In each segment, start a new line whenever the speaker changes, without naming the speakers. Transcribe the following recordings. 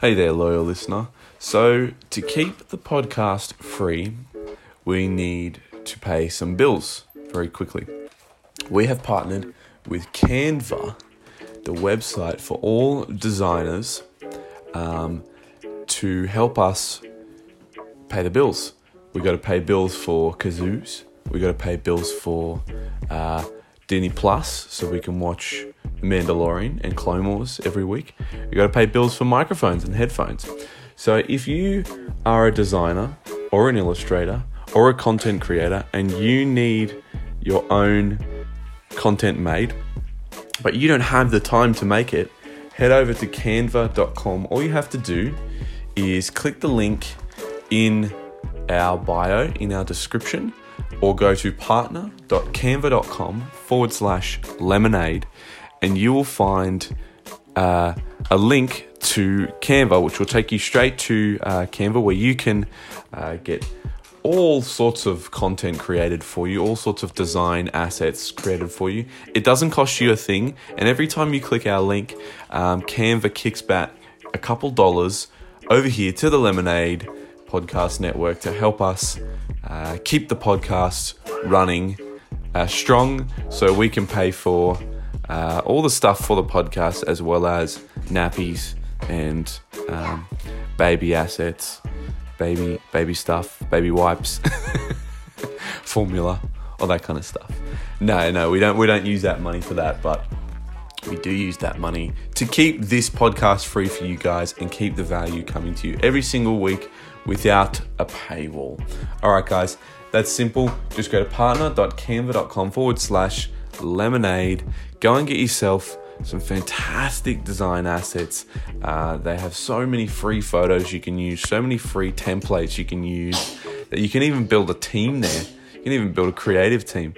Hey there, loyal listener. So, to keep the podcast free, we need to pay some bills very quickly. We have partnered with Canva, the website for all designers, um, to help us pay the bills. We got to pay bills for kazoos. We got to pay bills for uh, Disney Plus, so we can watch Mandalorian and Clone Wars every week. You got to pay bills for microphones and headphones. So if you are a designer or an illustrator or a content creator and you need your own content made, but you don't have the time to make it, head over to canva.com. All you have to do is click the link in our bio, in our description, or go to partner.canva.com forward slash lemonade, and you will find uh, a link to Canva, which will take you straight to uh, Canva, where you can uh, get all sorts of content created for you, all sorts of design assets created for you. It doesn't cost you a thing, and every time you click our link, um, Canva kicks back a couple dollars over here to the Lemonade Podcast Network to help us uh, keep the podcast running uh, strong so we can pay for uh, all the stuff for the podcast as well as nappies and um, baby assets, baby baby stuff, baby wipes, formula, all that kind of stuff. No, no, we don't we don't use that money for that, but we do use that money to keep this podcast free for you guys and keep the value coming to you every single week without a paywall. All right, guys, that's simple. Just go to partner.canva.com forward slash lemonade. Go and get yourself some fantastic design assets. Uh, they have so many free photos you can use, so many free templates you can use that you can even build a team there. You can even build a creative team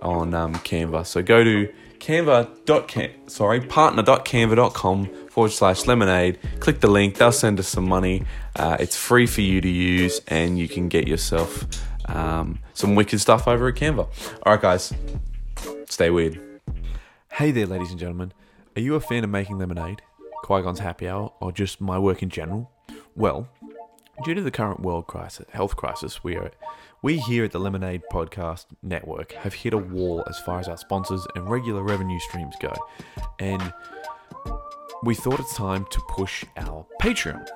on um, Canva. So go to canva.cam sorry partner.canva.com forward slash lemonade click the link they'll send us some money uh, it's free for you to use and you can get yourself um, some wicked stuff over at canva all right guys stay weird hey there ladies and gentlemen are you a fan of making lemonade qui-gon's happy hour or just my work in general well due to the current world crisis health crisis we are we here at the Lemonade Podcast Network have hit a wall as far as our sponsors and regular revenue streams go. And we thought it's time to push our Patreon.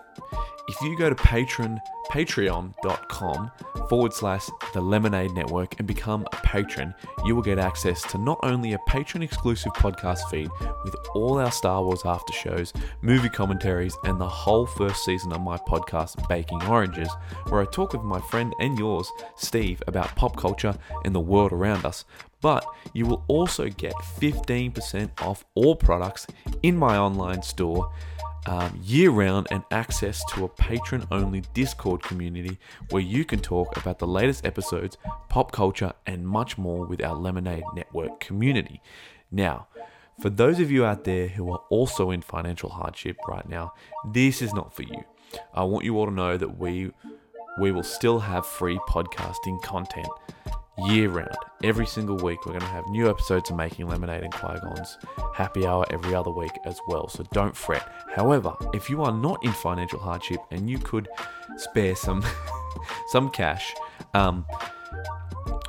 If you go to patron, patreon.com forward slash the Lemonade Network and become a patron, you will get access to not only a patron exclusive podcast feed with all our Star Wars after shows, movie commentaries, and the whole first season of my podcast, Baking Oranges, where I talk with my friend and yours, Steve, about pop culture and the world around us, but you will also get 15% off all products in my online store um, year round and access to a patron only Discord community where you can talk about the latest episodes, pop culture, and much more with our Lemonade Network community. Now, for those of you out there who are also in financial hardship right now, this is not for you. I want you all to know that we we will still have free podcasting content year round. Every single week, we're going to have new episodes of Making Lemonade and Qui-Gon's happy hour every other week as well. So don't fret. However, if you are not in financial hardship and you could spare some some cash, um,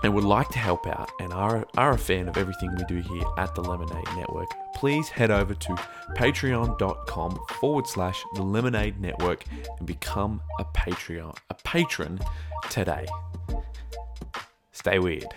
and would like to help out and are, are a fan of everything we do here at the Lemonade Network, please head over to patreon.com forward slash the Lemonade Network and become a Patreon, a patron today. Stay weird.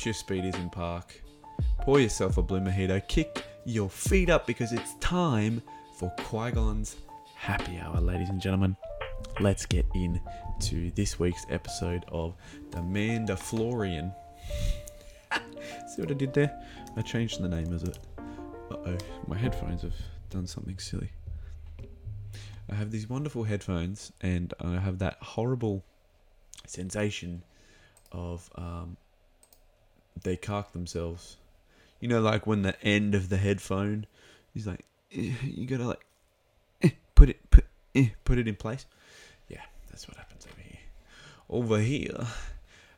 Put your speedies in park. Pour yourself a blue mojito. Kick
your feet up because it's time for Qui Gon's happy hour, ladies and gentlemen. Let's get into this week's episode of The Mandalorian. See what I did there? I changed the name of it. Uh oh, my headphones have done something silly. I have these wonderful headphones, and I have that horrible sensation of um, they cark themselves. You know, like when the end of the headphone is like, eh, you gotta like eh, put it put eh, put it in place. Yeah, that's what happens over here. Over here.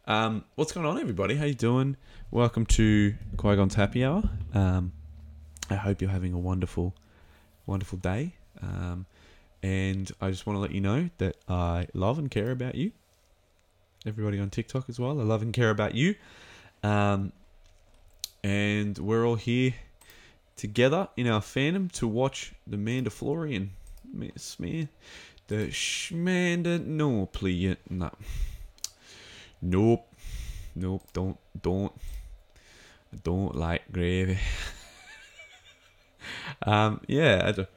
Um, what's going on, everybody? How you doing? Welcome to Qui Gon's Happy Hour. Um, I hope you're having a wonderful, wonderful day. Um, and I just want to let you know that I love and care about you. Everybody on TikTok as well. I love and care about you. Um, and we're all here together in our fandom to watch the Mandalorian. Man, the Schmanda. No, please. No. Nope. Nope. Don't. Don't. I don't like gravy. um, yeah. I don't,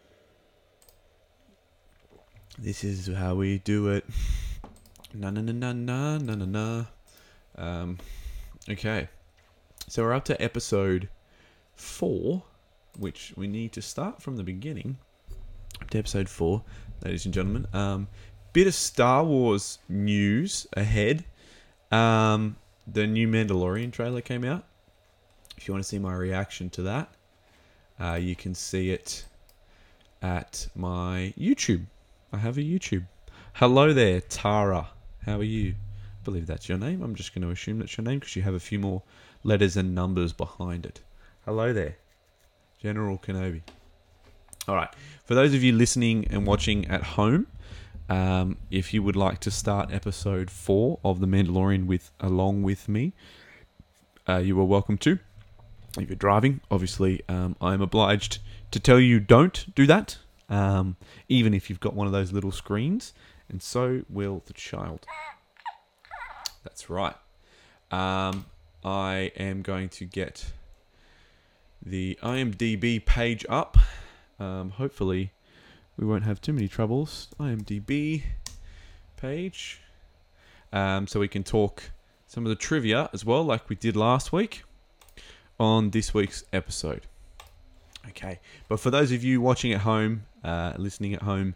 this is how we do it. Na na na na na na na. Um, okay. So we're up to episode four, which we need to start from the beginning. To episode four, ladies and gentlemen. Um, bit of Star Wars news ahead. Um, the new Mandalorian trailer came out. If you want to see my reaction to that, uh, you can see it at my YouTube. I have a YouTube. Hello there, Tara. How are you? I believe that's your name. I'm just going to assume that's your name because you have a few more letters and numbers behind it. Hello there, General Kenobi. All right. For those of you listening and watching at home, um, if you would like to start episode four of The Mandalorian with along with me, uh, you are welcome to. If you're driving, obviously, um, I'm obliged to tell you don't do that, um, even if you've got one of those little screens, and so will the child. That's right. Um, I am going to get the IMDb page up. Um, hopefully, we won't have too many troubles. IMDb page. Um, so we can talk some of the trivia as well, like we did last week on this week's episode. Okay, but for those of you watching at home, uh, listening at home,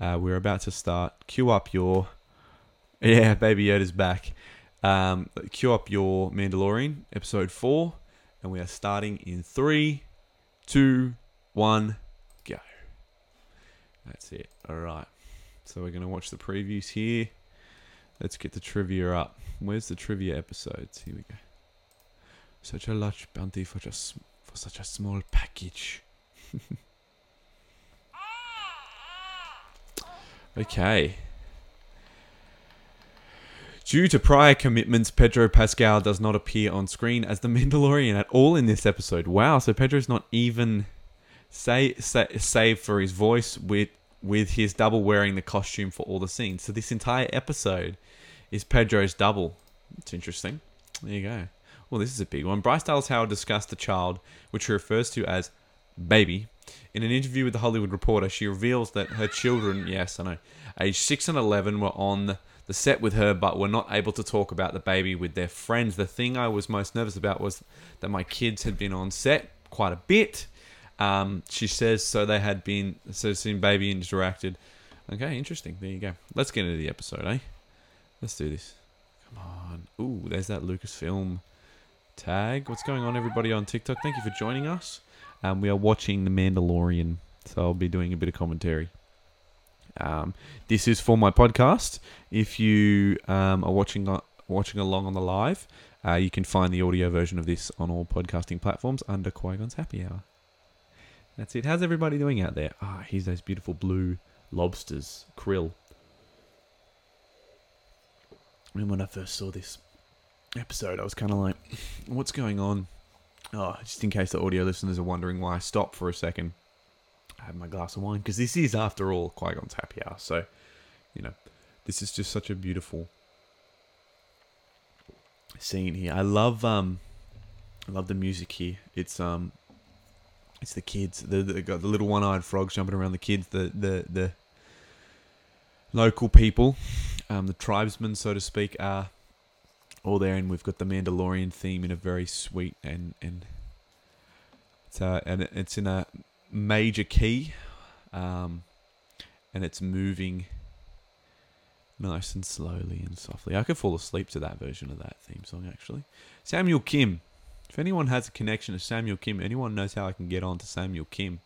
uh, we're about to start. Cue up your. Yeah, Baby Yoda's back. Um, cue up your Mandalorian, episode 4, and we are starting in three, two, one, go. That's it. All right. So we're going to watch the previews here. Let's get the trivia up. Where's the trivia episodes? Here we go. Such a large bounty for just for such a small package. okay. Due to prior commitments, Pedro Pascal does not appear on screen as the Mandalorian at all in this episode. Wow, so Pedro's not even say, say save for his voice with with his double wearing the costume for all the scenes. So this entire episode is Pedro's double. It's interesting. There you go. Well, this is a big one. Bryce Dallas Howard discussed the child, which she refers to as baby. In an interview with the Hollywood Reporter, she reveals that her children, yes, I know, age 6 and 11, were on the set with her, but were not able to talk about the baby with their friends. The thing I was most nervous about was that my kids had been on set quite a bit. Um, she says so they had been so seen baby interacted. Okay, interesting. There you go. Let's get into the episode, eh? Let's do this. Come on. Ooh, there's that Lucasfilm tag. What's going on, everybody on TikTok? Thank you for joining us. Um, we are watching The Mandalorian, so I'll be doing a bit of commentary. Um, this is for my podcast. If you um, are watching uh, watching along on the live, uh, you can find the audio version of this on all podcasting platforms under Qui Gon's Happy Hour. That's it. How's everybody doing out there? Ah, here's those beautiful blue lobsters, krill. I mean, when I first saw this episode, I was kind of like, what's going on? Oh, just in case the audio listeners are wondering why I stopped for a second. Had my glass of wine because this is, after all, Qui Gon's happy hour. So, you know, this is just such a beautiful scene here. I love, um, I love the music here. It's um, it's the kids. The, the got the little one-eyed frogs jumping around the kids. The the the local people, um, the tribesmen, so to speak, are all there, and we've got the Mandalorian theme in a very sweet and and it's uh, and it's in a major key, um, and it's moving nice and slowly and softly. I could fall asleep to that version of that theme song actually. Samuel Kim. If anyone has a connection to Samuel Kim, anyone knows how I can get on to Samuel Kim,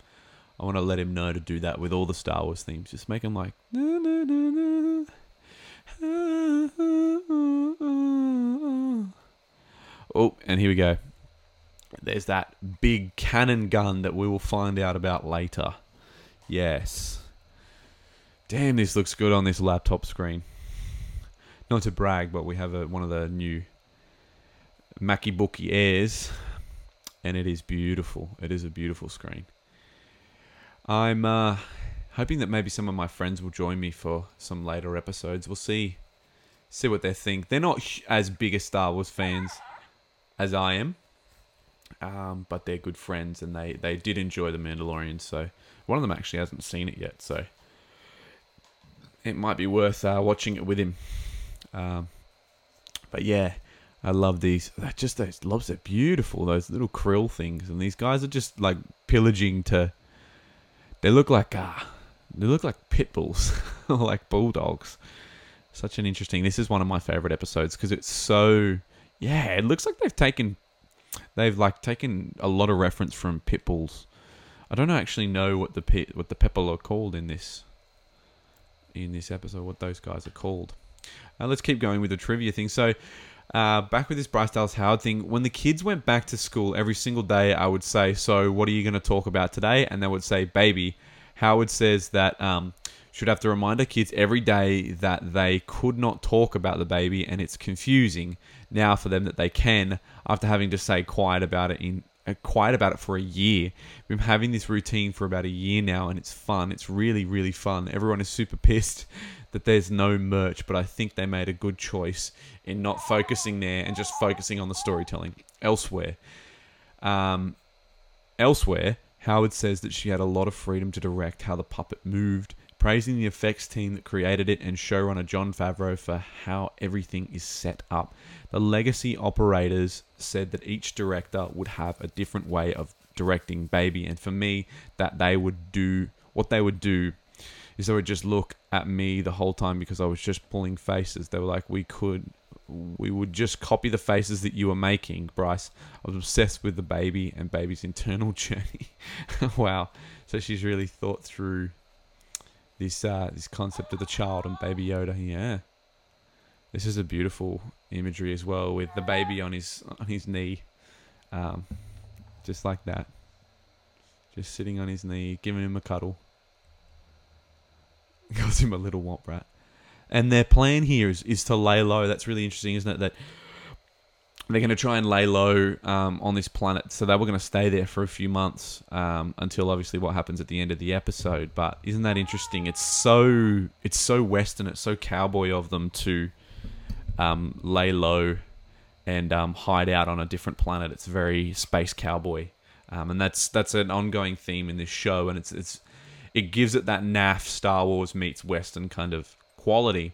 I want to let him know to do that with all the Star Wars themes. Just make him like. Oh, and here we go. There's that big cannon gun that we will find out about later. Yes. Damn, this looks good on this laptop screen. Not to brag, but we have a, one of the new MacBookie Airs, and it is beautiful. It is a beautiful screen. I'm uh, hoping that maybe some of my friends will join me for some later episodes. We'll see, see what they think. They're not as big a Star Wars fans as I am, um, but they're good friends, and they they did enjoy the Mandalorian. So one of them actually hasn't seen it yet, so it might be worth uh, watching it with him. Um, but yeah, I love these. Just those lobs are beautiful. Those little krill things, and these guys are just like pillaging to. They look like uh, they look like pit bulls, like bulldogs. Such an interesting. This is one of my favorite episodes because it's so. Yeah, it looks like they've taken. They've like taken a lot of reference from pit bulls. I don't actually know what the pit, what the people are called in this. In this episode, what those guys are called. Uh, let's keep going with the trivia thing. So, uh, back with this Bryce Dallas Howard thing. When the kids went back to school every single day, I would say, "So, what are you going to talk about today?" And they would say, "Baby." Howard says that um, should have to remind our kids every day that they could not talk about the baby, and it's confusing now for them that they can after having to say quiet about it in uh, quiet about it for a year. We've been having this routine for about a year now, and it's fun. It's really, really fun. Everyone is super pissed that there's no merch, but I think they made a good choice in not focusing there and just focusing on the storytelling elsewhere. Um, elsewhere, Howard says that she had a lot of freedom to direct how the puppet moved, praising the effects team that created it and showrunner Jon Favreau for how everything is set up. The legacy operators said that each director would have a different way of directing Baby, and for me, that they would do what they would do is they would just look at me the whole time because I was just pulling faces. They were like, we could, we would just copy the faces that you were making, Bryce. I was obsessed with the baby and baby's internal journey. wow. So she's really thought through this uh, this concept of the child and baby Yoda. Yeah. This is a beautiful imagery as well with the baby on his on his knee. Um, just like that. Just sitting on his knee, giving him a cuddle. Calls him a little womp rat. And their plan here is, is to lay low. That's really interesting, isn't it? That they're going to try and lay low um, on this planet. So they were going to stay there for a few months um, until obviously what happens at the end of the episode. But isn't that interesting? It's so it's so western. It's so cowboy of them to um, lay low and um, hide out on a different planet. It's very space cowboy, um, and that's that's an ongoing theme in this show. And it's it's it gives it that naff Star Wars meets Western kind of quality.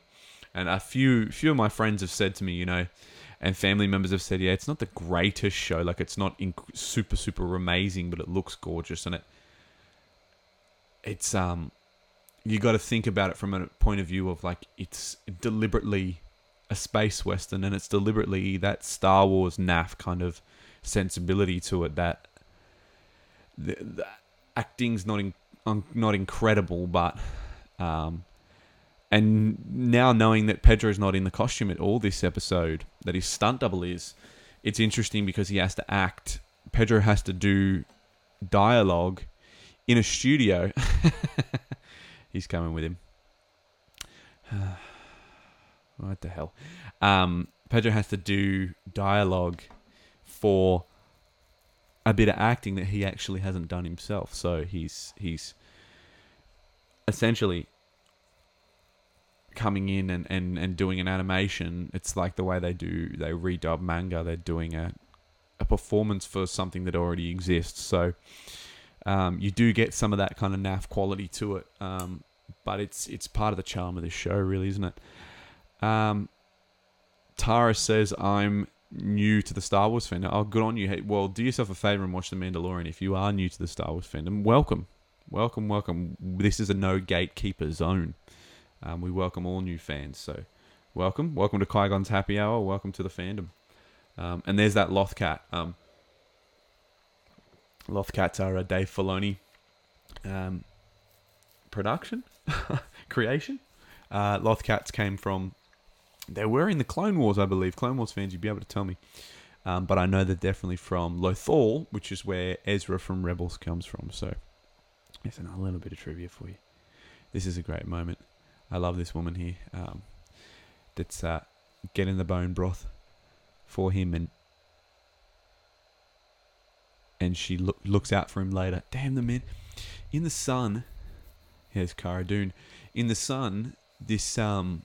And a few few of my friends have said to me, you know, and family members have said, yeah, it's not the greatest show. Like it's not inc- super super amazing, but it looks gorgeous, and it it's um you got to think about it from a point of view of like it's deliberately a space western, and it's deliberately that Star Wars naff kind of sensibility to it. That the, the acting's not in, un, not incredible, but um, and now knowing that Pedro's not in the costume at all this episode, that his stunt double is, it's interesting because he has to act. Pedro has to do dialogue in a studio. He's coming with him. what the hell? Um, Pedro has to do dialogue for a bit of acting that he actually hasn't done himself. So he's he's essentially coming in and, and, and doing an animation. It's like the way they do they redub manga. They're doing a a performance for something that already exists. So Um, you do get some of that kind of naff quality to it, um, but it's it's part of the charm of this show, really, isn't it? Um, Tara says, "I'm new to the Star Wars fandom. Oh, good on you. Hey, well, do yourself a favor and watch The Mandalorian. If you are new to the Star Wars fandom, welcome, welcome, welcome. This is a no gatekeeper zone. Um, we welcome all new fans. So, welcome, welcome to Qui Gon's Happy Hour. Welcome to the fandom. Um, and there's that Lothcat. Um, Lothcats are a Dave Filoni um, production, creation. Uh, Lothcats came from. They were in the Clone Wars, I believe. Clone Wars fans, you'd be able to tell me. Um, but I know they're definitely from Lothal, which is where Ezra from Rebels comes from. So, there's a little bit of trivia for you. This is a great moment. I love this woman here. Um, that's uh, getting the bone broth for him and and she look, looks out for him later. Damn the man. In the sun, here's Cara Dune. In the sun, this um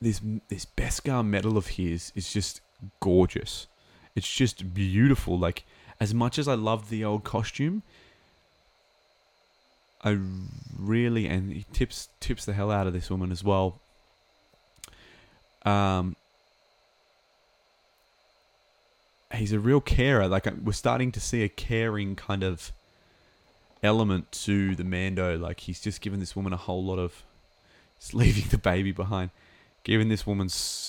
this this Beskar medal of his is just gorgeous. It's just beautiful. Like as much as I love the old costume, I really and he tips tips the hell out of this woman as well. Um, he's a real carer. Like we're starting to see a caring kind of element to the Mando. Like he's just given this woman a whole lot of, leaving the baby behind, giving this woman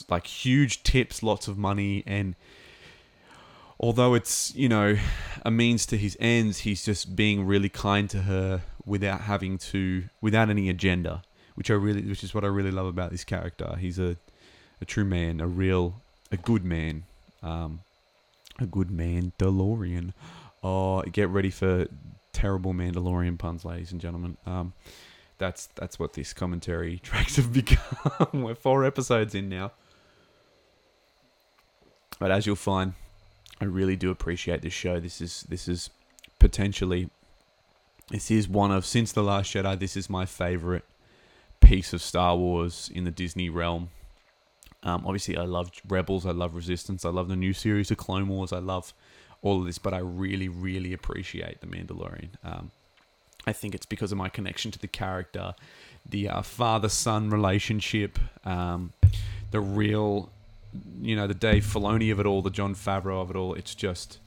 like huge tips, lots of money, and although it's you know a means to his ends, he's just being really kind to her without having to, without any agenda. Which I really, which is what I really love about this character. He's a, a true man, a real, a good man. Um, a good man Mandalorian. Oh, get ready for terrible Mandalorian puns, ladies and gentlemen. Um, that's that's what this commentary tracks have become. We're four episodes in now. But as you'll find, I really do appreciate this show. This is this is potentially this is one of since the last Jedi. This is my favorite piece of Star Wars in the Disney realm. Um, obviously, I love Rebels. I love Resistance. I love the new series of Clone Wars. I love all of this, but I really, really appreciate The Mandalorian. Um, I think it's because of my connection to the character, the uh, father son relationship, um, the real, you know, the Dave Filoni of it all, the Jon Favreau of it all. It's just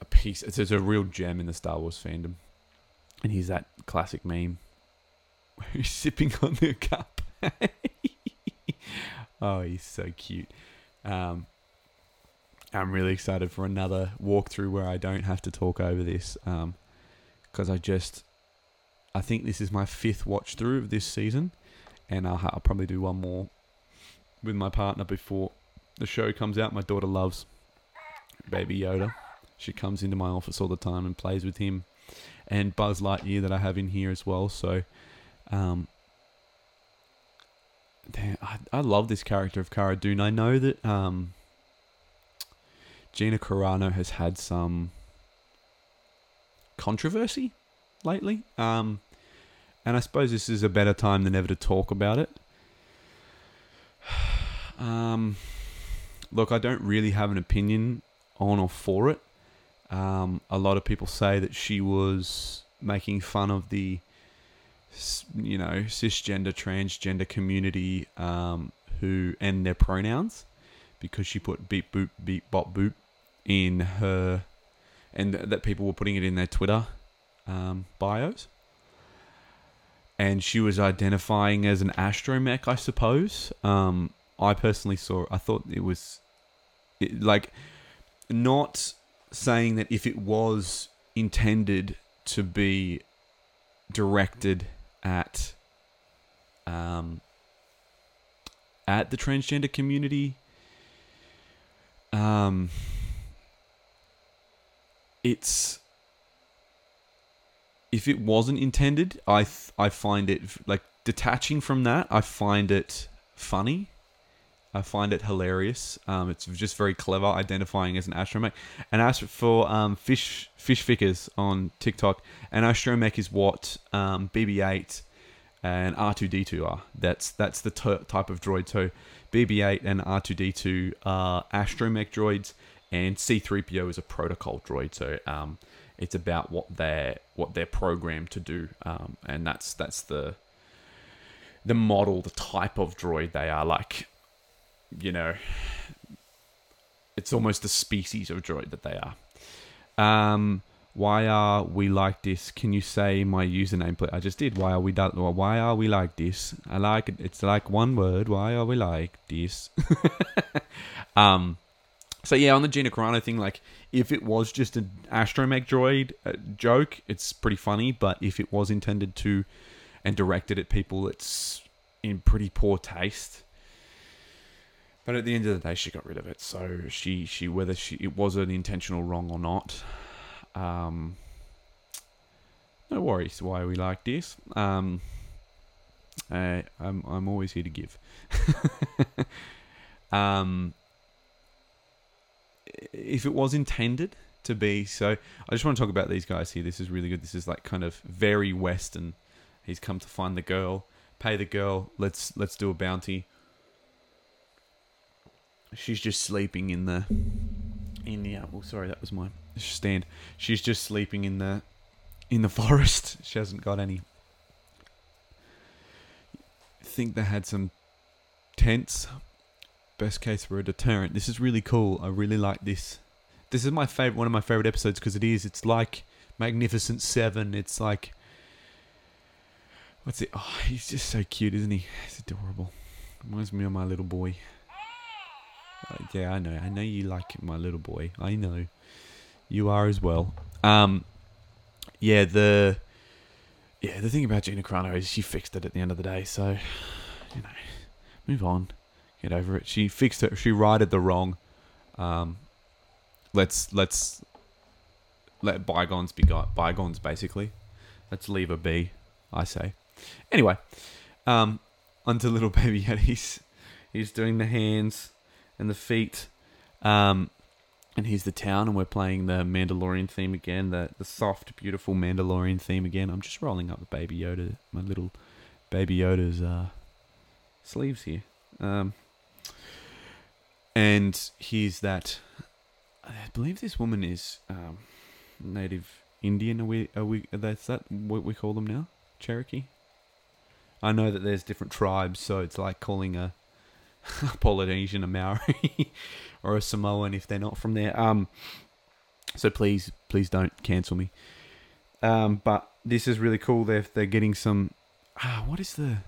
a piece. It's, it's a real gem in the Star Wars fandom. And he's that classic meme where he's sipping on the cup. Oh, he's so cute. Um, I'm really excited for another walkthrough where I don't have to talk over this because um, I just I think this is my fifth watch through of this season, and I'll, I'll probably do one more with my partner before the show comes out. My daughter loves Baby Yoda. She comes into my office all the time and plays with him, and Buzz Lightyear that I have in here as well. So, um, damn, I, I love this character of Cara Dune. I know that um, Gina Carano has had some controversy lately. Um, and I suppose this is a better time than ever to talk about it. Um, look, I don't really have an opinion on or for it. Um, a lot of people say that she was making fun of the you know, cisgender, transgender community um, who and their pronouns because she put beep boop beep bop boop in her, and th- that people were putting it in their Twitter um, bios. And she was identifying as an astromech, I suppose. Um, I personally saw. I thought it was it, like not saying that if it was intended to be directed at um, at the transgender community. Um, it's if it wasn't intended, I th- I find it like detaching from that. I find it funny. I find it hilarious. Um, it's just very clever identifying as an astromech. And as for um, fish fish fickers on TikTok, an astromech is what um, BB-8 and R2D2 are. That's that's the type of droid. So BB-8 and R2D2 are astromech droids, and C3PO is a protocol droid. So um, It's about what they're what they're programmed to do, um, and that's that's the the model, the type of droid they are. Like, you know, it's almost a species of droid that they are. Um, why are we like this? Can you say my username, please? I just did. Why are we that? Why are we like this? I like it. It's like one word. Why are we like this? um, so yeah, on the Gina Carano thing, like if it was just an astromech droid uh, joke, it's pretty funny. But if it was intended to and directed at people, it's in pretty poor taste. But at the end of the day, she got rid of it. So she, she whether she it was an intentional wrong or not, um, no worries. Why we like this? Um, I, I'm I'm always here to give. um, if it was intended to be so, I just want to talk about these guys here. This is really good. This is like kind of very Western. He's come to find the girl, pay the girl. Let's let's do a bounty. She's just sleeping in the in the. Oh, sorry, that was my stand. She's just sleeping in the in the forest. She hasn't got any. I think they had some tents. Best case for a deterrent. This is really cool. I really like this. This is my favorite, one of my favorite episodes because it is. It's like Magnificent Seven. It's like what's it? Oh, he's just so cute, isn't he? He's adorable. Reminds me of my little boy. Uh, yeah, I know. I know you like my little boy. I know. You are as well. Um, yeah, the yeah the thing about Gina Carano is she fixed it at the end of the day. So you know, move on, get over it. She fixed it. She righted the wrong. Um, let's let's let bygones be got bygones. Basically, let's leave her be. I say. Anyway, um, onto little baby Yetis. He's doing the hands and the feet. Um, and here's the town, and we're playing the Mandalorian theme again, the the soft, beautiful Mandalorian theme again. I'm just rolling up the Baby Yoda, my little Baby Yoda's uh, sleeves here. Um, and here's that. I believe this woman is um, native Indian. Are we? Are we? That's that what we call them now? Cherokee. I know that there's different tribes, so it's like calling a Polynesian, a Maori, or a Samoan if they're not from there. Um, so please, please don't cancel me. Um, but this is really cool. They're they're getting some. Ah, what is the?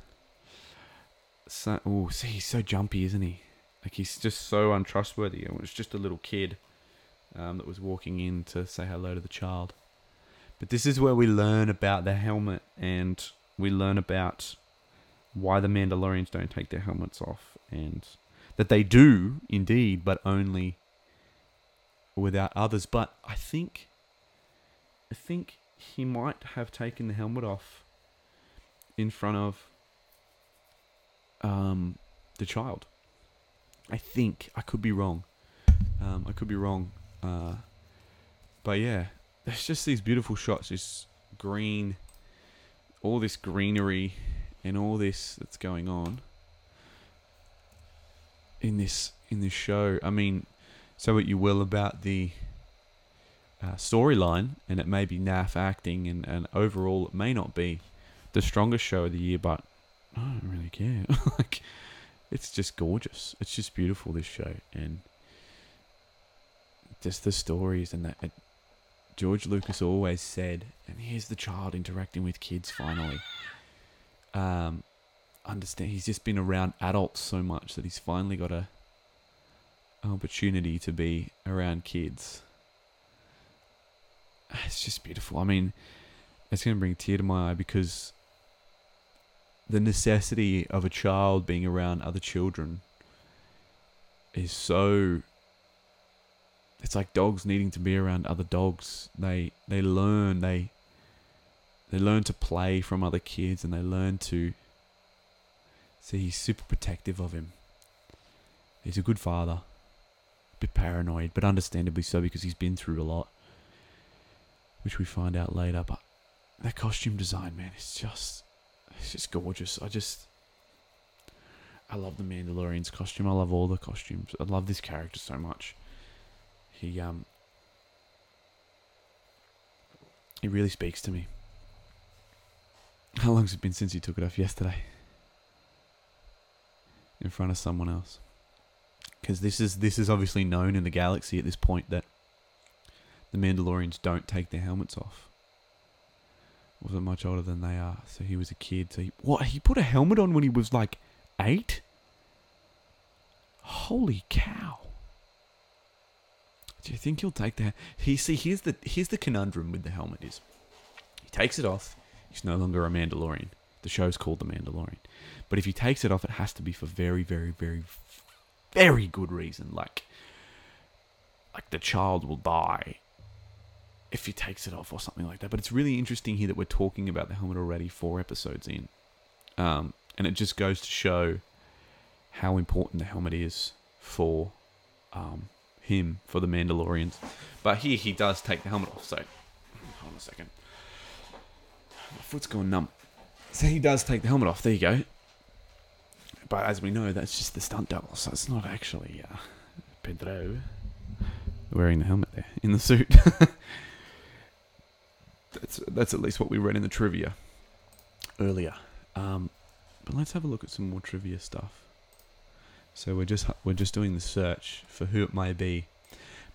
So, oh, see, he's so jumpy, isn't he? Like he's just so untrustworthy. It was just a little kid um, that was walking in to say hello to the child. But this is where we learn about the helmet and we learn about why the Mandalorians don't take their helmets off and that they do indeed, but only without others. But I think, I think he might have taken the helmet off in front of um, the child. I think I could be wrong. Um, I could be wrong. Uh, but yeah, there's just these beautiful shots, this green, all this greenery, and all this that's going on in this in this show. I mean, say what you will about the uh, storyline, and it may be naff acting, and, and overall it may not be the strongest show of the year, but I don't really care. like, it's just gorgeous. It's just beautiful. This show, and just the stories, and that. It, George Lucas always said, and here's the child interacting with kids finally. Um, understand he's just been around adults so much that he's finally got a an opportunity to be around kids. It's just beautiful. I mean, it's going to bring a tear to my eye because the necessity of a child being around other children is so it's like dogs needing to be around other dogs. They they learn they they learn to play from other kids and they learn to see he's super protective of him. He's a good father. A bit paranoid, but understandably so because he's been through a lot. Which we find out later, but that costume design, man, it's just it's just gorgeous. I just I love the Mandalorian's costume. I love all the costumes. I love this character so much. He um It really speaks to me. How long's it been since you took it off yesterday? In front of someone else. Because this is this is obviously known in the galaxy at this point that the Mandalorians don't take their helmets off. Wasn't much older than they are, so he was a kid. So he what? He put a helmet on when he was like eight. Holy cow! Do you think he'll take that? He see here's the here's the conundrum with the helmet is he takes it off. He's no longer a Mandalorian. The show's called The Mandalorian, but if he takes it off, it has to be for very, very, very, very good reason. Like, like the child will die if he takes it off or something like that. But it's really interesting here that we're talking about the helmet already four episodes in, um, and it just goes to show how important the helmet is for um, him for the Mandalorians. But here he does take the helmet off. So hold on a second. My foot's going numb. So he does take the helmet off. There you go. But as we know, that's just the stunt double, so it's not actually uh, Pedro wearing the helmet there in the suit. that's that's at least what we read in the trivia earlier. Um, but let's have a look at some more trivia stuff. So we're just we're just doing the search for who it may be.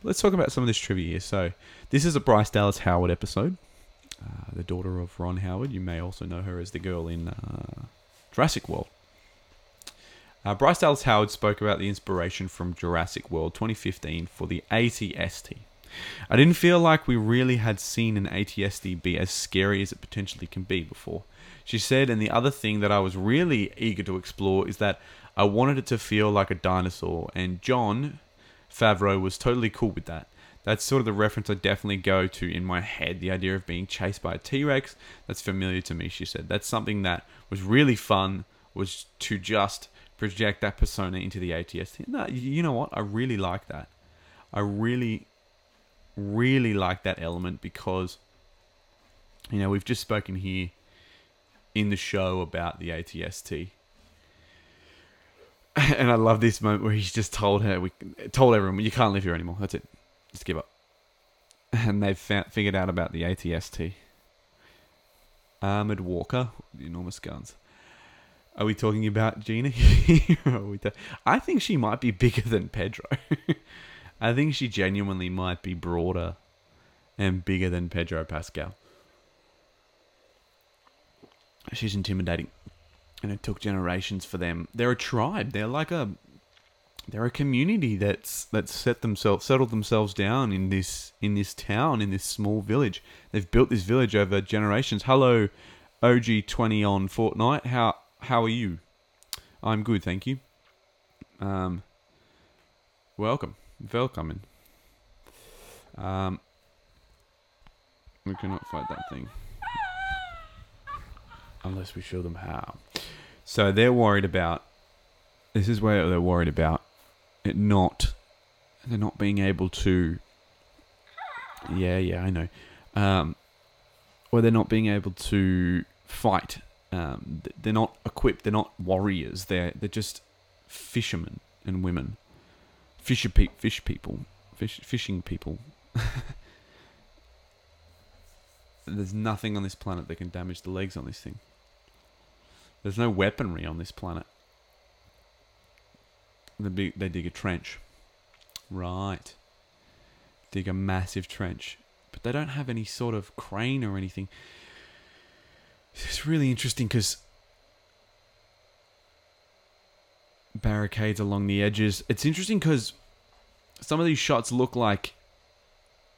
But let's talk about some of this trivia here. So this is a Bryce Dallas Howard episode. Uh, the daughter of Ron Howard. You may also know her as the girl in uh, Jurassic World. Uh, Bryce Dallas Howard spoke about the inspiration from Jurassic World 2015 for the ATST. I didn't feel like we really had seen an ATST be as scary as it potentially can be before. She said, and the other thing that I was really eager to explore is that I wanted it to feel like a dinosaur, and Jon Favreau was totally cool with that. That's sort of the reference I definitely go to in my head. The idea of being chased by a T Rex, that's familiar to me, she said. That's something that was really fun, was to just project that persona into the ATST. No, you know what? I really like that. I really, really like that element because, you know, we've just spoken here in the show about the ATST. And I love this moment where he's just told her, we told everyone, you can't live here anymore. That's it. Just give up. And they've found, figured out about the ATST. Armored Walker, enormous guns. Are we talking about Gina? Here? I think she might be bigger than Pedro. I think she genuinely might be broader and bigger than Pedro Pascal. She's intimidating. And it took generations for them. They're a tribe. They're like a they're a community that's that's set themselves settled themselves down in this in this town in this small village. They've built this village over generations. Hello, OG twenty on Fortnite. How how are you? I'm good, thank you. Um, welcome, welcome. Um, we cannot fight that thing unless we show them how. So they're worried about. This is where they're worried about it not. They're not being able to. Yeah, yeah, I know. Um, or they're not being able to fight. Um, they're not equipped. They're not warriors. They're they're just fishermen and women, fisher pe- fish people, fish fishing people. There's nothing on this planet that can damage the legs on this thing. There's no weaponry on this planet. They, they dig a trench. Right. Dig a massive trench. But they don't have any sort of crane or anything. It's really interesting because barricades along the edges. It's interesting because some of these shots look like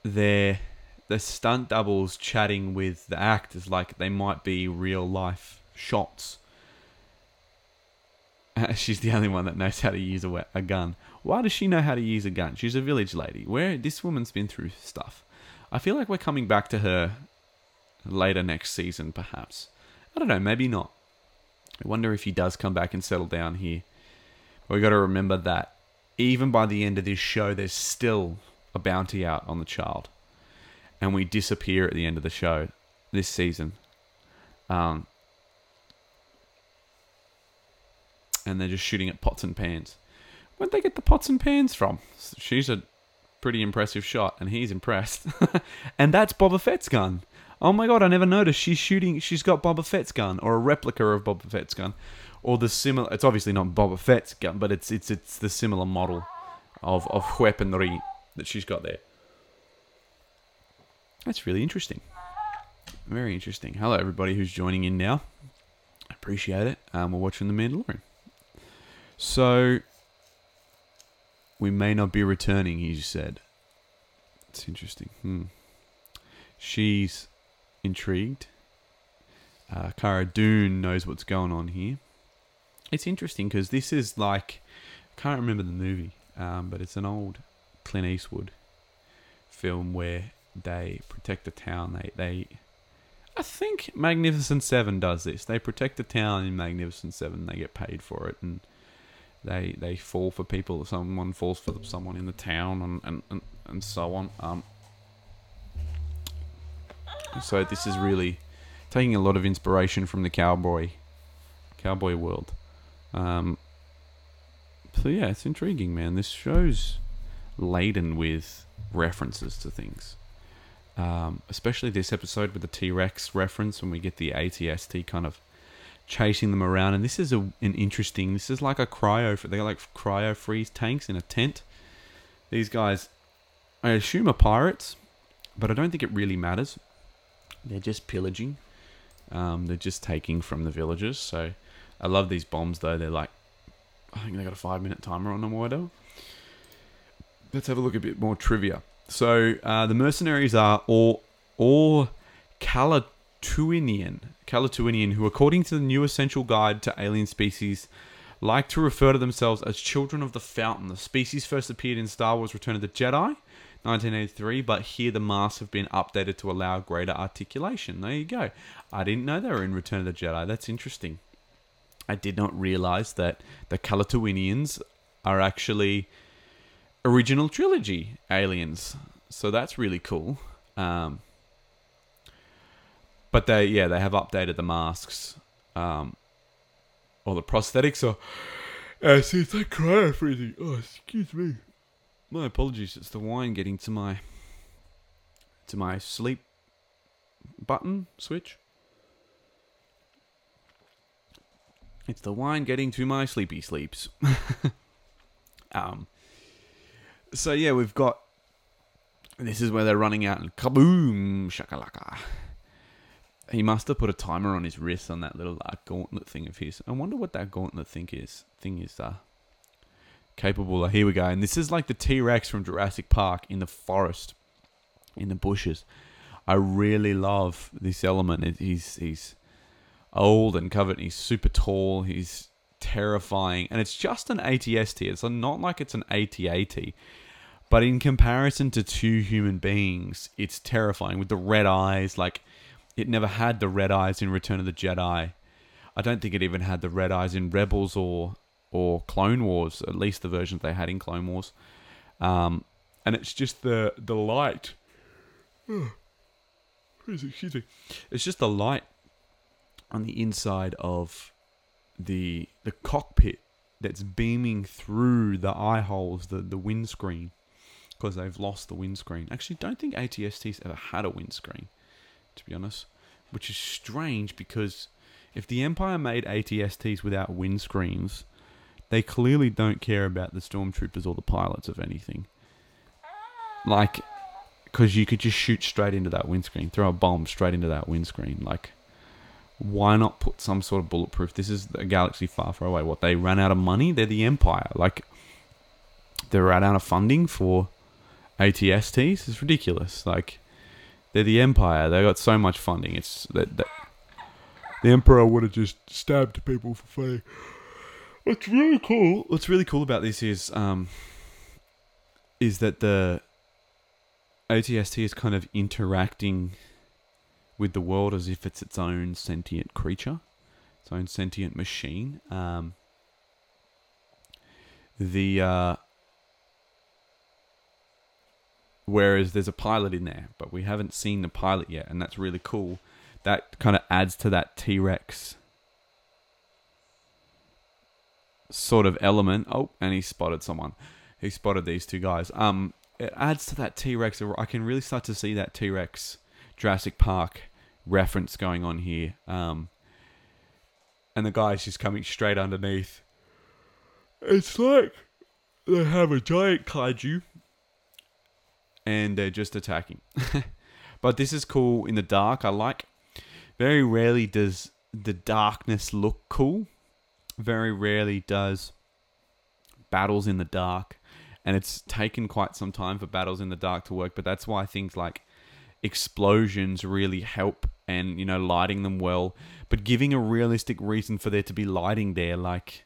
they're the stunt doubles chatting with the actors like they might be real life shots. she's the only one that knows how to use a, a gun. Why does she know how to use a gun? She's a village lady. Where this woman's been through stuff. I feel like we're coming back to her later next season, perhaps. I don't know, maybe not. I wonder if he does come back and settle down here. We got to remember that even by the end of this show, there's still a bounty out on the child, and we disappear at the end of the show this season. Um, and they're just shooting at pots and pans. Where'd they get the pots and pans from? She's a pretty impressive shot, and he's impressed. and that's Boba Fett's gun. Oh my god, I never noticed. She's shooting. She's got Boba Fett's gun, or a replica of Boba Fett's gun, or the similar. It's obviously not Boba Fett's gun, but it's it's it's the similar model of of weaponry that she's got there. That's really interesting. Very interesting. Hello, everybody who's joining in now. I appreciate it. Um, we're watching The Mandalorian. So, we may not be returning, he said. It's interesting. Hmm. She's intrigued. Uh, Cara Dune knows what's going on here. It's interesting because this is like, I can't remember the movie, um, but it's an old Clint Eastwood film where they protect the town. They, they, I think Magnificent Seven does this. They protect the town in Magnificent Seven. They get paid for it, and they they fall for people. Someone falls for someone in the town, and and, and, so on. Um, so this is really taking a lot of inspiration from the cowboy cowboy world. Um, so yeah, it's intriguing, man. This show's laden with references to things. Um, especially this episode with the T Rex reference when we get the ATST kind of chasing them around. And this is a, an interesting. This is like a cryo. They got like cryo freeze tanks in a tent. These guys, I assume, are pirates, but I don't think it really matters. They're just pillaging. Um, they're just taking from the villagers. So I love these bombs though. They're like, I think they got a five minute timer on them or whatever. Let's have a look at a bit more trivia. So uh, the mercenaries are all all Klatooinian, Klatooinian, who, according to the new essential guide to alien species, like to refer to themselves as children of the fountain. The species first appeared in Star Wars: Return of the Jedi, 1983, but here the masks have been updated to allow greater articulation. There you go. I didn't know they were in Return of the Jedi. That's interesting. I did not realize that the Klatooinians are actually original trilogy aliens. So that's really cool. Um, but they, yeah, they have updated the masks. Um, or the prosthetics are. Uh, see, it's like cryo freezing. Oh, excuse me. My apologies. It's the wine getting to my to my sleep button switch. It's the wine getting to my sleepy sleeps. um, so yeah, we've got. This is where they're running out and kaboom shakalaka. He must have put a timer on his wrist on that little uh, gauntlet thing of his. I wonder what that gauntlet thing is. Thing is uh, capable of. Here we go, and this is like the T Rex from Jurassic Park in the forest, in the bushes. I really love this element. He's he's old and covered. He's super tall. He's terrifying, and it's just an ATST. It's not like it's an AT-AT. But in comparison to two human beings, it's terrifying with the red eyes. Like, it never had the red eyes in Return of the Jedi. I don't think it even had the red eyes in Rebels or or Clone Wars, at least the version they had in Clone Wars. Um, and it's just the the light. Excuse me. It's just the light on the inside of the the cockpit that's beaming through the eye holes, the the windscreen, because they've lost the windscreen. Actually, don't think ATSTs ever had a windscreen, to be honest, which is strange because if the Empire made ATSTs without windscreens, they clearly don't care about the stormtroopers or the pilots of anything. Like, because you could just shoot straight into that windscreen, throw a bomb straight into that windscreen, like why not put some sort of bulletproof? This is a galaxy far, far away. What they ran out of money? They're the Empire. Like they ran out of funding for ATSTs. It's ridiculous. Like they're the Empire. They got so much funding. It's that, that the Emperor would have just stabbed people for free. What's really cool. What's really cool about this is um is that the ATST is kind of interacting with the world as if it's its own sentient creature, its own sentient machine. Um, the uh, whereas there's a pilot in there, but we haven't seen the pilot yet, and that's really cool. That kind of adds to that T Rex sort of element. Oh, and he spotted someone. He spotted these two guys. Um, it adds to that T Rex. I can really start to see that T Rex Jurassic Park reference going on here. Um, and the guy's just coming straight underneath. It's like they have a giant kaiju and they're just attacking. but this is cool in the dark. I like. Very rarely does the darkness look cool. Very rarely does battles in the dark. And it's taken quite some time for battles in the dark to work, but that's why things like explosions really help and, you know, lighting them well, but giving a realistic reason for there to be lighting there, like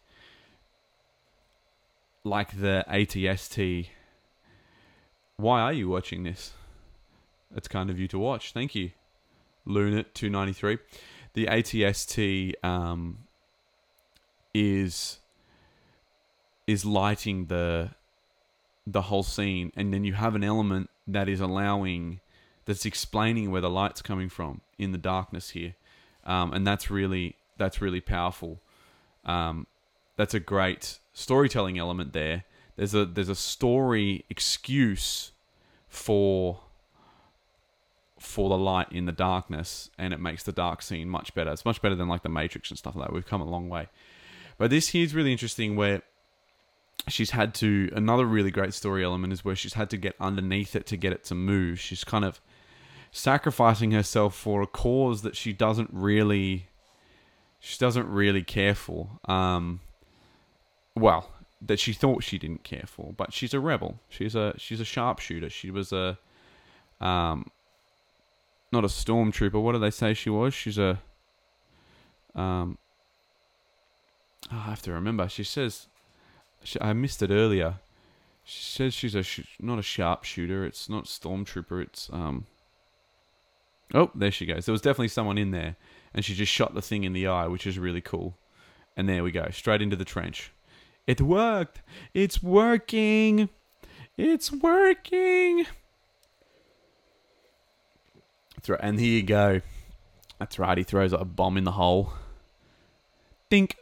like the ATST. Why are you watching this? It's kind of you to watch. Thank you. Lunat two ninety three. The ATST um, is is lighting the the whole scene, and then you have an element that is allowing that's explaining where the light's coming from in the darkness here, um, and that's really that's really powerful. Um, that's a great storytelling element there. There's a there's a story excuse for for the light in the darkness, and it makes the dark scene much better. It's much better than like the Matrix and stuff like that. We've come a long way. But this here's really interesting where she's had to another really great story element is where she's had to get underneath it to get it to move. She's kind of sacrificing herself for a cause that she doesn't really she doesn't really care for. Um, well, that she thought she didn't care for, but she's a rebel. She's a she's a sharpshooter. She was a um, not a stormtrooper. What do they say she was? She's a um, I have to remember. She says she, I missed it earlier. She says she's a sh- not a sharpshooter. It's not stormtrooper. It's um. Oh, there she goes. There was definitely someone in there, and she just shot the thing in the eye, which is really cool. And there we go, straight into the trench. It worked. It's working. It's working. And here you go. That's right. He throws a bomb in the hole. Think.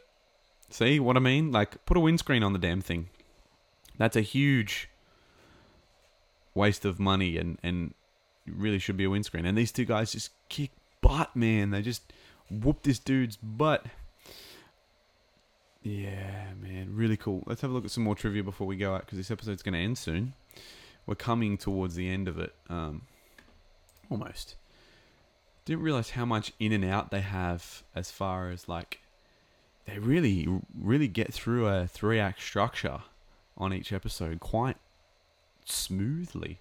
See what I mean? Like, put a windscreen on the damn thing. That's a huge waste of money and, and really should be a windscreen. And these two guys just kick butt, man. They just whoop this dude's butt. Yeah, man, really cool. Let's have a look at some more trivia before we go out because this episode's going to end soon. We're coming towards the end of it, um, almost. Didn't realize how much in and out they have as far as like they really, really get through a three act structure on each episode quite smoothly.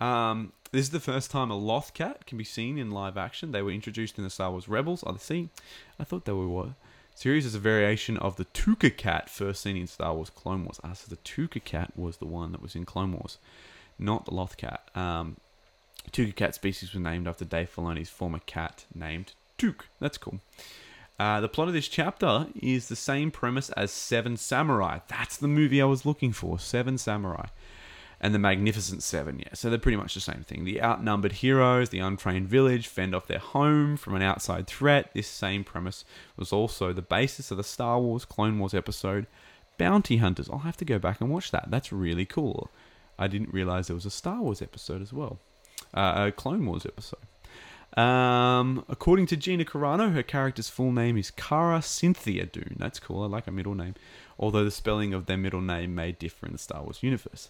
Um, this is the first time a Lothcat can be seen in live action. They were introduced in the Star Wars Rebels. I see. I thought they were series is a variation of the Tooka Cat first seen in Star Wars Clone Wars. Ah, so the Tooka Cat was the one that was in Clone Wars, not the Loth Cat. Um, Tooka Cat species was named after Dave Filoni's former cat named Tuk. That's cool. Uh, the plot of this chapter is the same premise as Seven Samurai. That's the movie I was looking for, Seven Samurai and the Magnificent Seven. Yeah, so they're pretty much the same thing. The outnumbered heroes, the untrained village, fend off their home from an outside threat. This same premise was also the basis of the Star Wars Clone Wars episode Bounty Hunters. I'll have to go back and watch that. That's really cool. I didn't realize there was a Star Wars episode as well, uh, a Clone Wars episode. Um, according to Gina Carano, her character's full name is Cara Cynthia Dune. That's cool. I like a middle name, although the spelling of their middle name may differ in the Star Wars universe.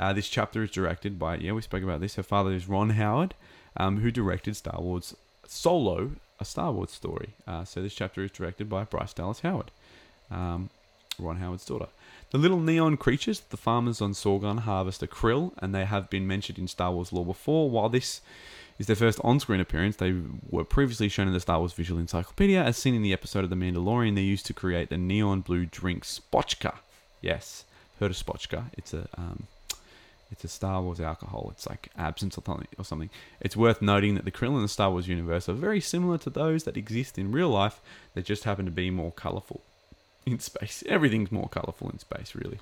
Uh, this chapter is directed by, yeah, we spoke about this. Her father is Ron Howard, um, who directed Star Wars Solo, a Star Wars story. Uh, so this chapter is directed by Bryce Dallas Howard, um, Ron Howard's daughter. The little neon creatures, that the farmers on Sorgan harvest are krill, and they have been mentioned in Star Wars lore before. While this is their first on-screen appearance, they were previously shown in the Star Wars Visual Encyclopedia, as seen in the episode of The Mandalorian. They used to create the neon blue drink Spotchka. Yes, heard of Spotchka? It's a um, it's a Star Wars alcohol. It's like absinthe or something. It's worth noting that the krill in the Star Wars universe are very similar to those that exist in real life. They just happen to be more colorful in space. Everything's more colorful in space, really.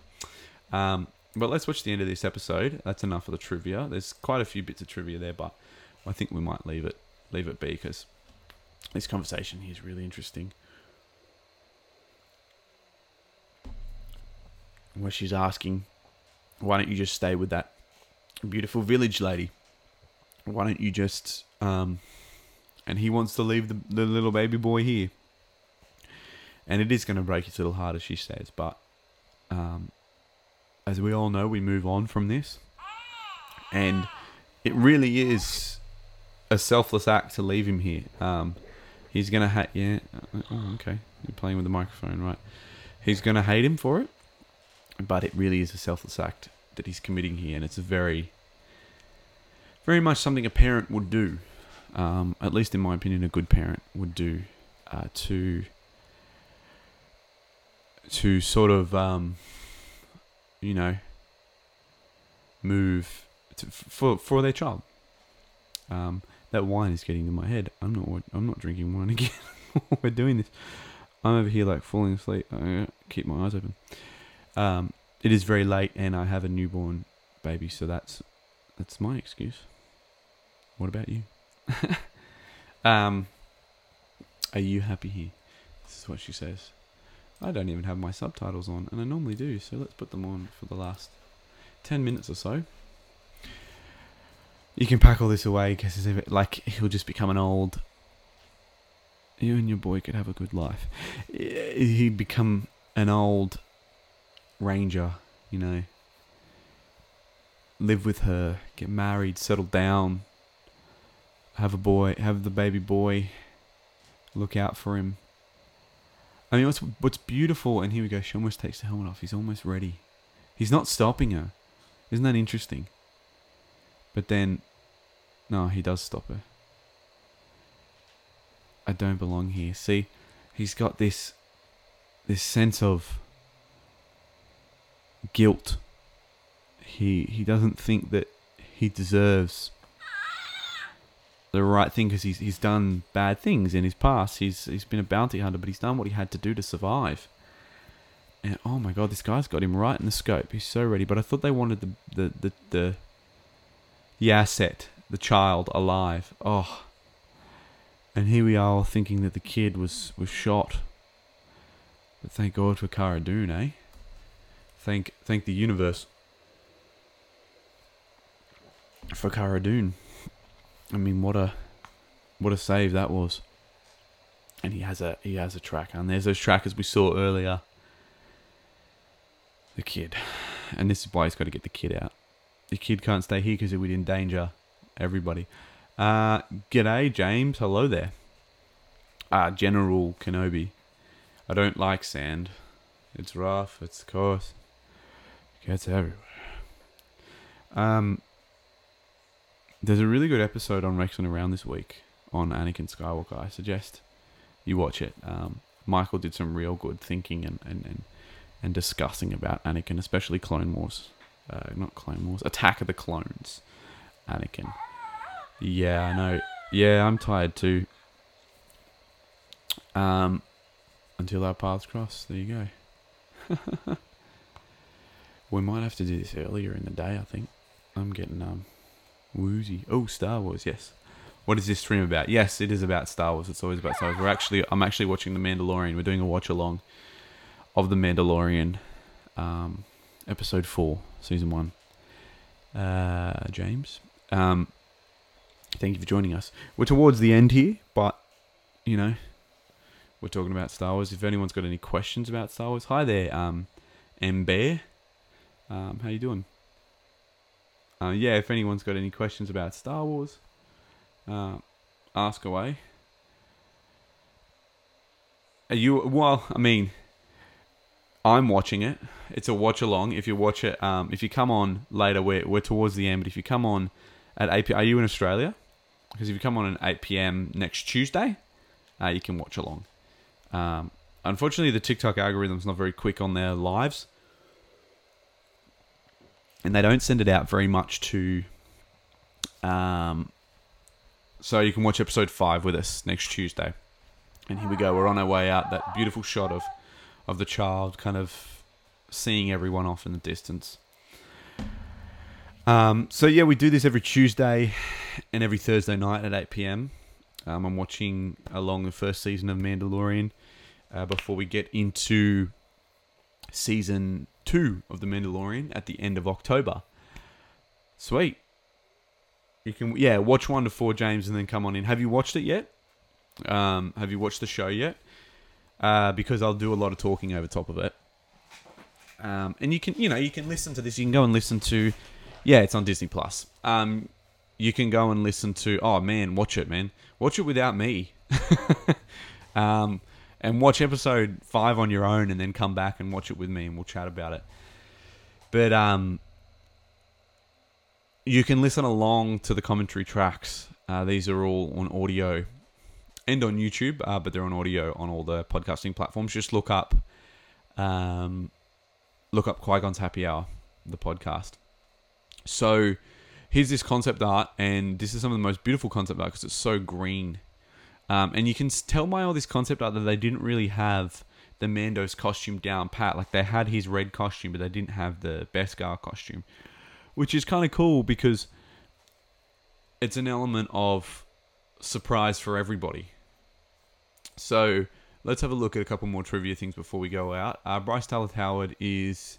Um, but let's watch the end of this episode. That's enough of the trivia. There's quite a few bits of trivia there, but I think we might leave it leave it be because this conversation here is really interesting. Where she's asking why don't you just stay with that beautiful village lady. Why don't you just um, and he wants to leave the, the little baby boy here. And it is going to break his little heart, as she says. But um, as we all know, we move on from this. And it really is a selfless act to leave him here. Um, he's going to hate. Yeah. Oh, okay. You're playing with the microphone, right? He's going to hate him for it. But it really is a selfless act that he's committing here. And it's a very, very much something a parent would do um, at least in my opinion, a good parent would do uh, to to sort of um, you know move to, for for their child. Um, that wine is getting in my head. I'm not. I'm not drinking wine again. We're doing this. I'm over here like falling asleep. I keep my eyes open. Um, it is very late, and I have a newborn baby, so that's that's my excuse. What about you? um, are you happy here? This is what she says. I don't even have my subtitles on, and I normally do, so let's put them on for the last 10 minutes or so. You can pack all this away because like he'll just become an old. You and your boy could have a good life. He'd become an old ranger, you know. Live with her, get married, settle down, have a boy, have the baby boy, look out for him. I mean, what's what's beautiful, and here we go. She almost takes the helmet off. He's almost ready. He's not stopping her. Isn't that interesting? But then, no, he does stop her. I don't belong here. See, he's got this, this sense of guilt. He he doesn't think that he deserves the right thing because he's he's done bad things in his past. He's he's been a bounty hunter, but he's done what he had to do to survive. And oh my god, this guy's got him right in the scope. He's so ready. But I thought they wanted the the the the, the asset, the child, alive. Oh, and here we are thinking that the kid was was shot. But thank God for Cara Dune, eh? Thank thank the universe for Cara Dune. I mean, what a what a save that was. And he has a he has a tracker, and there's those trackers we saw earlier. The kid, and this is why he's got to get the kid out. The kid can't stay here because it would endanger everybody. Uh, g'day, James. Hello there. Uh, General Kenobi. I don't like sand. It's rough. It's coarse. It gets everywhere. Um, there's a really good episode on Rex and Around this week on Anakin Skywalker. I suggest you watch it. Um, Michael did some real good thinking and, and, and, and discussing about Anakin, especially Clone Wars. Uh, not Clone Wars, Attack of the Clones. Anakin. Yeah, I know. Yeah, I'm tired too. Um, until our paths cross. There you go. we might have to do this earlier in the day. I think I'm getting um woozy. Oh, Star Wars. Yes. What is this stream about? Yes, it is about Star Wars. It's always about Star Wars. We're actually, I'm actually watching The Mandalorian. We're doing a watch along of The Mandalorian, um, episode four, season one. Uh, James, um, thank you for joining us. We're towards the end here, but you know, we're talking about Star Wars. If anyone's got any questions about Star Wars, hi there, um, M Bear. Um, how you doing? Uh, yeah, if anyone's got any questions about Star Wars, uh, ask away. Are you well? I mean, I'm watching it. It's a watch along. If you watch it, um, if you come on later, we're we're towards the end. But if you come on at eight, are you in Australia? Because if you come on at eight p.m. next Tuesday, uh, you can watch along. Um, unfortunately, the TikTok algorithm's not very quick on their lives and they don't send it out very much to. Um, so you can watch episode five with us next Tuesday, and here we go. We're on our way out. That beautiful shot of of the child kind of seeing everyone off in the distance. Um, so yeah, we do this every Tuesday and every Thursday night at eight pm. Um, I'm watching along the first season of Mandalorian uh, before we get into season two of The Mandalorian at the end of October. Sweet. You can yeah watch one to four, James, and then come on in. Have you watched it yet? Um, have you watched the show yet? Uh, because I'll do a lot of talking over top of it. Um, and you can you know you can listen to this. You can go and listen to yeah, it's on Disney Plus. Um, you can go and listen to oh man, watch it, man, watch it without me. um, and watch episode five on your own, and then come back and watch it with me, and we'll chat about it. But um, you can listen along to the commentary tracks. Uh, these are all on audio and on YouTube, uh, but they're on audio on all the podcasting platforms. Just look up, um, look up Qui Gon's Happy Hour, the podcast. So here's this concept art, and this is some of the most beautiful concept art because it's so green. Um, and you can tell by all this concept art that they didn't really have the Mando's costume down pat. Like they had his red costume, but they didn't have the Beskar costume, which is kind of cool because it's an element of surprise for everybody. So let's have a look at a couple more trivia things before we go out. Uh, Bryce Dallas Howard is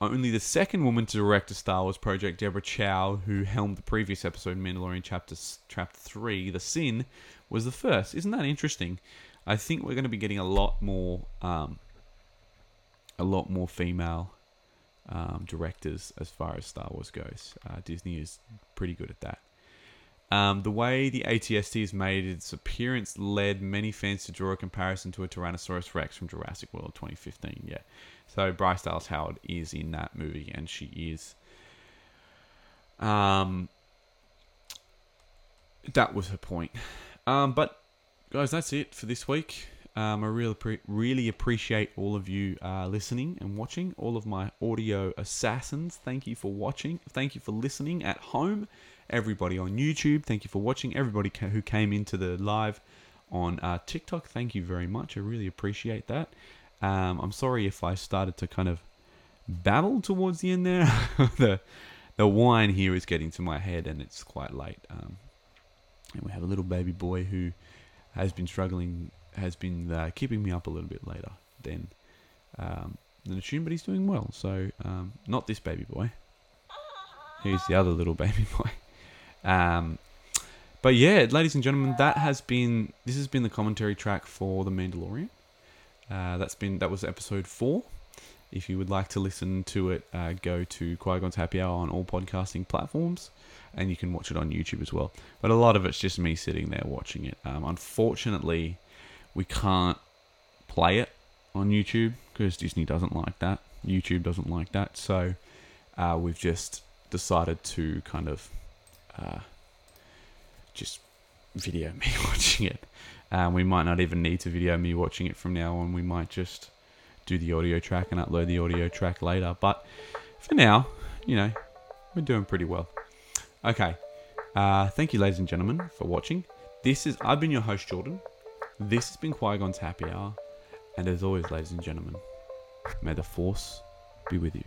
only the second woman to direct a Star Wars project. Deborah Chow, who helmed the previous episode, Mandalorian Chapter Chapter Three, The Sin, was the first. Isn't that interesting? I think we're going to be getting a lot more, um, a lot more female um, directors as far as Star Wars goes. Uh, Disney is pretty good at that. Um, the way the ATST has made its appearance led many fans to draw a comparison to a Tyrannosaurus Rex from Jurassic World 2015. Yeah, so Bryce Dallas Howard is in that movie, and she is. Um, that was her point. Um, but guys, that's it for this week. Um, I really, really appreciate all of you uh, listening and watching. All of my audio assassins, thank you for watching. Thank you for listening at home. Everybody on YouTube, thank you for watching. Everybody ca- who came into the live on uh, TikTok, thank you very much. I really appreciate that. Um, I'm sorry if I started to kind of babble towards the end there. the the wine here is getting to my head, and it's quite late. Um, and we have a little baby boy who has been struggling, has been uh, keeping me up a little bit later than um, than assumed, but he's doing well. So um, not this baby boy. He's the other little baby boy. Um, but yeah, ladies and gentlemen, that has been this has been the commentary track for the Mandalorian. Uh, that's been that was episode four. If you would like to listen to it, uh, go to Qui Gon's Happy Hour on all podcasting platforms, and you can watch it on YouTube as well. But a lot of it's just me sitting there watching it. Um, unfortunately, we can't play it on YouTube because Disney doesn't like that. YouTube doesn't like that. So uh, we've just decided to kind of uh, just video me watching it. Um, we might not even need to video me watching it from now on. We might just do the audio track and upload the audio track later. But for now, you know, we're doing pretty well. Okay. Uh, thank you, ladies and gentlemen, for watching. This is I've been your host, Jordan. This has been Qui Gon's Happy Hour, and as always, ladies and gentlemen, may the Force be with you.